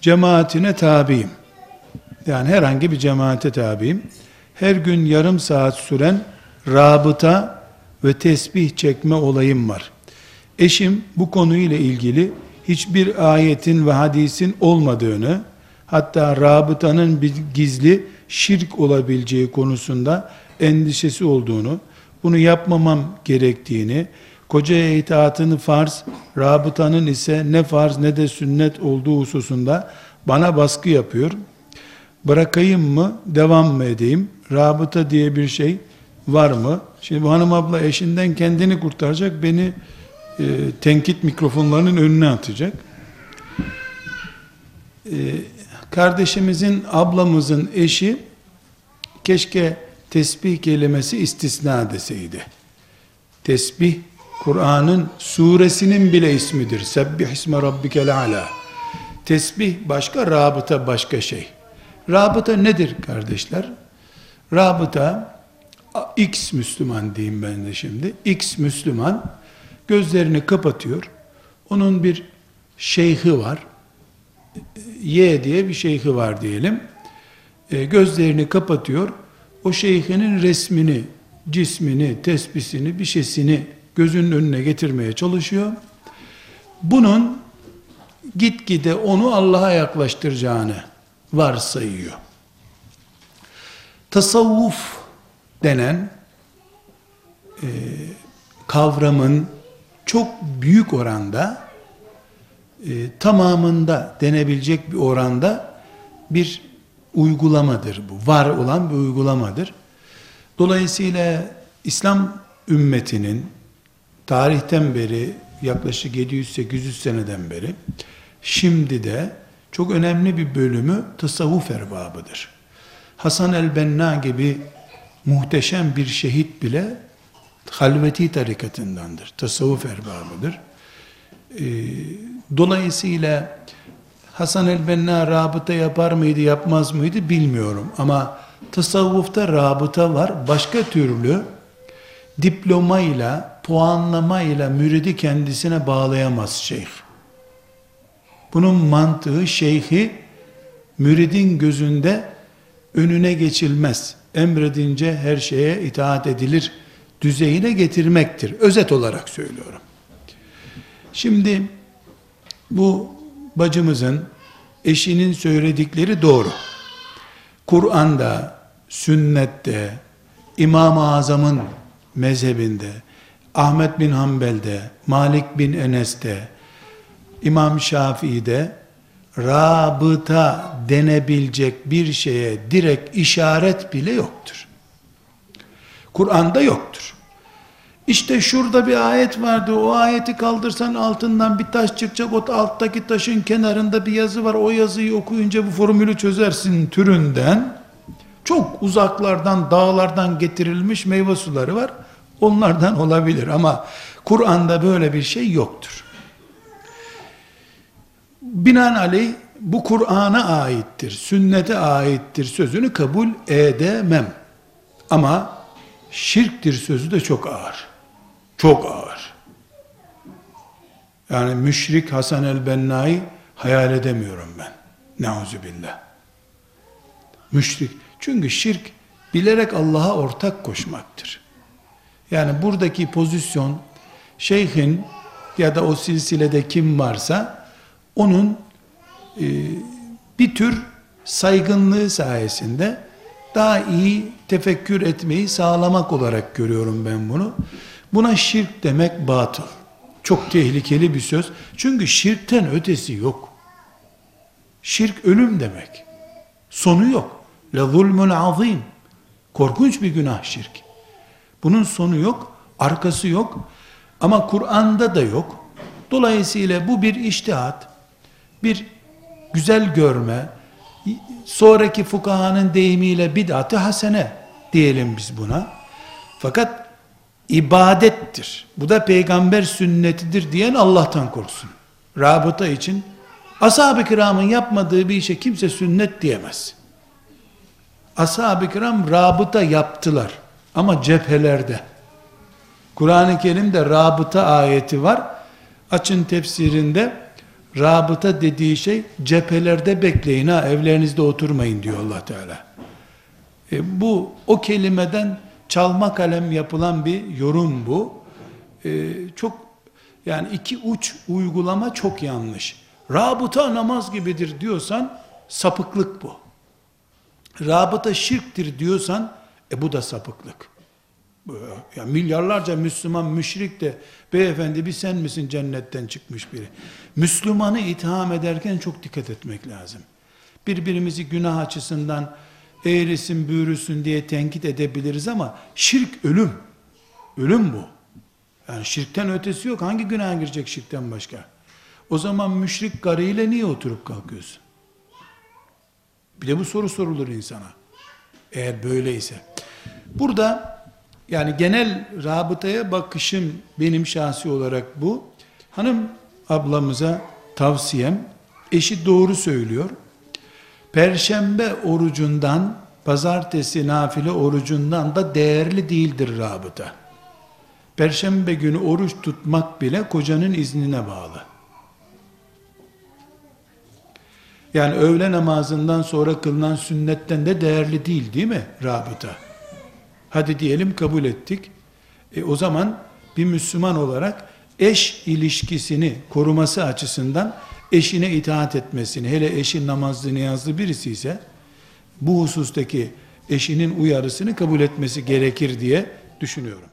cemaatine tabiyim. Yani herhangi bir cemaate tabiyim. Her gün yarım saat süren rabıta ve tesbih çekme olayım var. Eşim bu konuyla ilgili hiçbir ayetin ve hadisin olmadığını, hatta rabıtanın bir gizli şirk olabileceği konusunda endişesi olduğunu, bunu yapmamam gerektiğini, kocaya itaatını farz, rabıtanın ise ne farz ne de sünnet olduğu hususunda bana baskı yapıyor. Bırakayım mı, devam mı edeyim? Rabıta diye bir şey var mı? Şimdi bu hanım abla eşinden kendini kurtaracak, beni e, tenkit mikrofonlarının önüne atacak. E, kardeşimizin, ablamızın eşi keşke tesbih kelimesi istisna deseydi. Tesbih Kur'an'ın suresinin bile ismidir. Sebbih isme rabbikel ala. Tesbih başka, rabıta başka şey. Rabıta nedir kardeşler? Rabıta X Müslüman diyeyim ben de şimdi. X Müslüman gözlerini kapatıyor. Onun bir şeyhi var. Y diye bir şeyhi var diyelim. E, gözlerini kapatıyor. O şeyhinin resmini, cismini, tesbisini, bir şeysini gözünün önüne getirmeye çalışıyor. Bunun gitgide onu Allah'a yaklaştıracağını varsayıyor. Tasavvuf denen e, kavramın çok büyük oranda e, tamamında denebilecek bir oranda bir uygulamadır bu. Var olan bir uygulamadır. Dolayısıyla İslam ümmetinin tarihten beri yaklaşık 700-800 seneden beri şimdi de çok önemli bir bölümü tasavvuf erbabıdır. Hasan el-Benna gibi muhteşem bir şehit bile halveti tarikatındandır. Tasavvuf erbabıdır. Ee, dolayısıyla Hasan el-Benna rabıta yapar mıydı yapmaz mıydı bilmiyorum. Ama tasavvufta rabıta var. Başka türlü diplomayla, puanlamayla müridi kendisine bağlayamaz şeyh. Bunun mantığı şeyhi müridin gözünde önüne geçilmez. Emredince her şeye itaat edilir düzeyine getirmektir. Özet olarak söylüyorum. Şimdi bu bacımızın eşinin söyledikleri doğru. Kur'an'da, sünnette, İmam-ı Azam'ın mezhebinde, Ahmet bin Hanbel'de, Malik bin Enes'te, İmam Şafii'de rabıta denebilecek bir şeye direkt işaret bile yoktur. Kur'an'da yoktur. İşte şurada bir ayet vardı. O ayeti kaldırsan altından bir taş çıkacak. O alttaki taşın kenarında bir yazı var. O yazıyı okuyunca bu formülü çözersin türünden. Çok uzaklardan, dağlardan getirilmiş meyve suları var. Onlardan olabilir ama Kur'an'da böyle bir şey yoktur. Binaenaleyh bu Kur'an'a aittir, sünnete aittir sözünü kabul edemem. Ama şirktir sözü de çok ağır. Çok ağır. Yani müşrik Hasan el-Benna'yı hayal edemiyorum ben. Neuzubillah. Müşrik. Çünkü şirk bilerek Allah'a ortak koşmaktır. Yani buradaki pozisyon şeyhin ya da o silsilede kim varsa onun e, bir tür saygınlığı sayesinde daha iyi tefekkür etmeyi sağlamak olarak görüyorum ben bunu. Buna şirk demek batıl. Çok tehlikeli bir söz. Çünkü şirkten ötesi yok. Şirk ölüm demek. Sonu yok. La zulmun azim. Korkunç bir günah şirk. Bunun sonu yok, arkası yok. Ama Kur'an'da da yok. Dolayısıyla bu bir iştihat, bir güzel görme, sonraki fukahanın deyimiyle bid'at-ı hasene diyelim biz buna. Fakat ibadettir. Bu da peygamber sünnetidir diyen Allah'tan korksun. Rabıta için ashab-ı kiramın yapmadığı bir işe kimse sünnet diyemez. Ashab-ı kiram rabıta yaptılar. Ama cephelerde. Kur'an-ı Kerim'de rabıta ayeti var. Açın tefsirinde Rabıta dediği şey cephelerde bekleyin ha evlerinizde oturmayın diyor Allah Teala. E, bu o kelimeden çalma kalem yapılan bir yorum bu. E, çok yani iki uç uygulama çok yanlış. Rabıta namaz gibidir diyorsan sapıklık bu. Rabıta şirktir diyorsan e bu da sapıklık. Ya milyarlarca Müslüman müşrik de beyefendi bir sen misin cennetten çıkmış biri. Müslümanı itham ederken çok dikkat etmek lazım. Birbirimizi günah açısından eğrisin büğrüsün diye tenkit edebiliriz ama şirk ölüm. Ölüm bu. Yani şirkten ötesi yok. Hangi günaha girecek şirkten başka? O zaman müşrik karıyla niye oturup kalkıyorsun? Bir de bu soru sorulur insana. Eğer böyleyse. Burada yani genel rabıtaya bakışım benim şahsi olarak bu. Hanım ablamıza tavsiyem eşi doğru söylüyor. Perşembe orucundan pazartesi nafile orucundan da değerli değildir rabıta. Perşembe günü oruç tutmak bile kocanın iznine bağlı. Yani öğle namazından sonra kılınan sünnetten de değerli değil değil mi rabıta? Hadi diyelim kabul ettik. E o zaman bir Müslüman olarak eş ilişkisini koruması açısından eşine itaat etmesini, hele eşi namazlı niyazlı birisi ise bu husustaki eşinin uyarısını kabul etmesi gerekir diye düşünüyorum.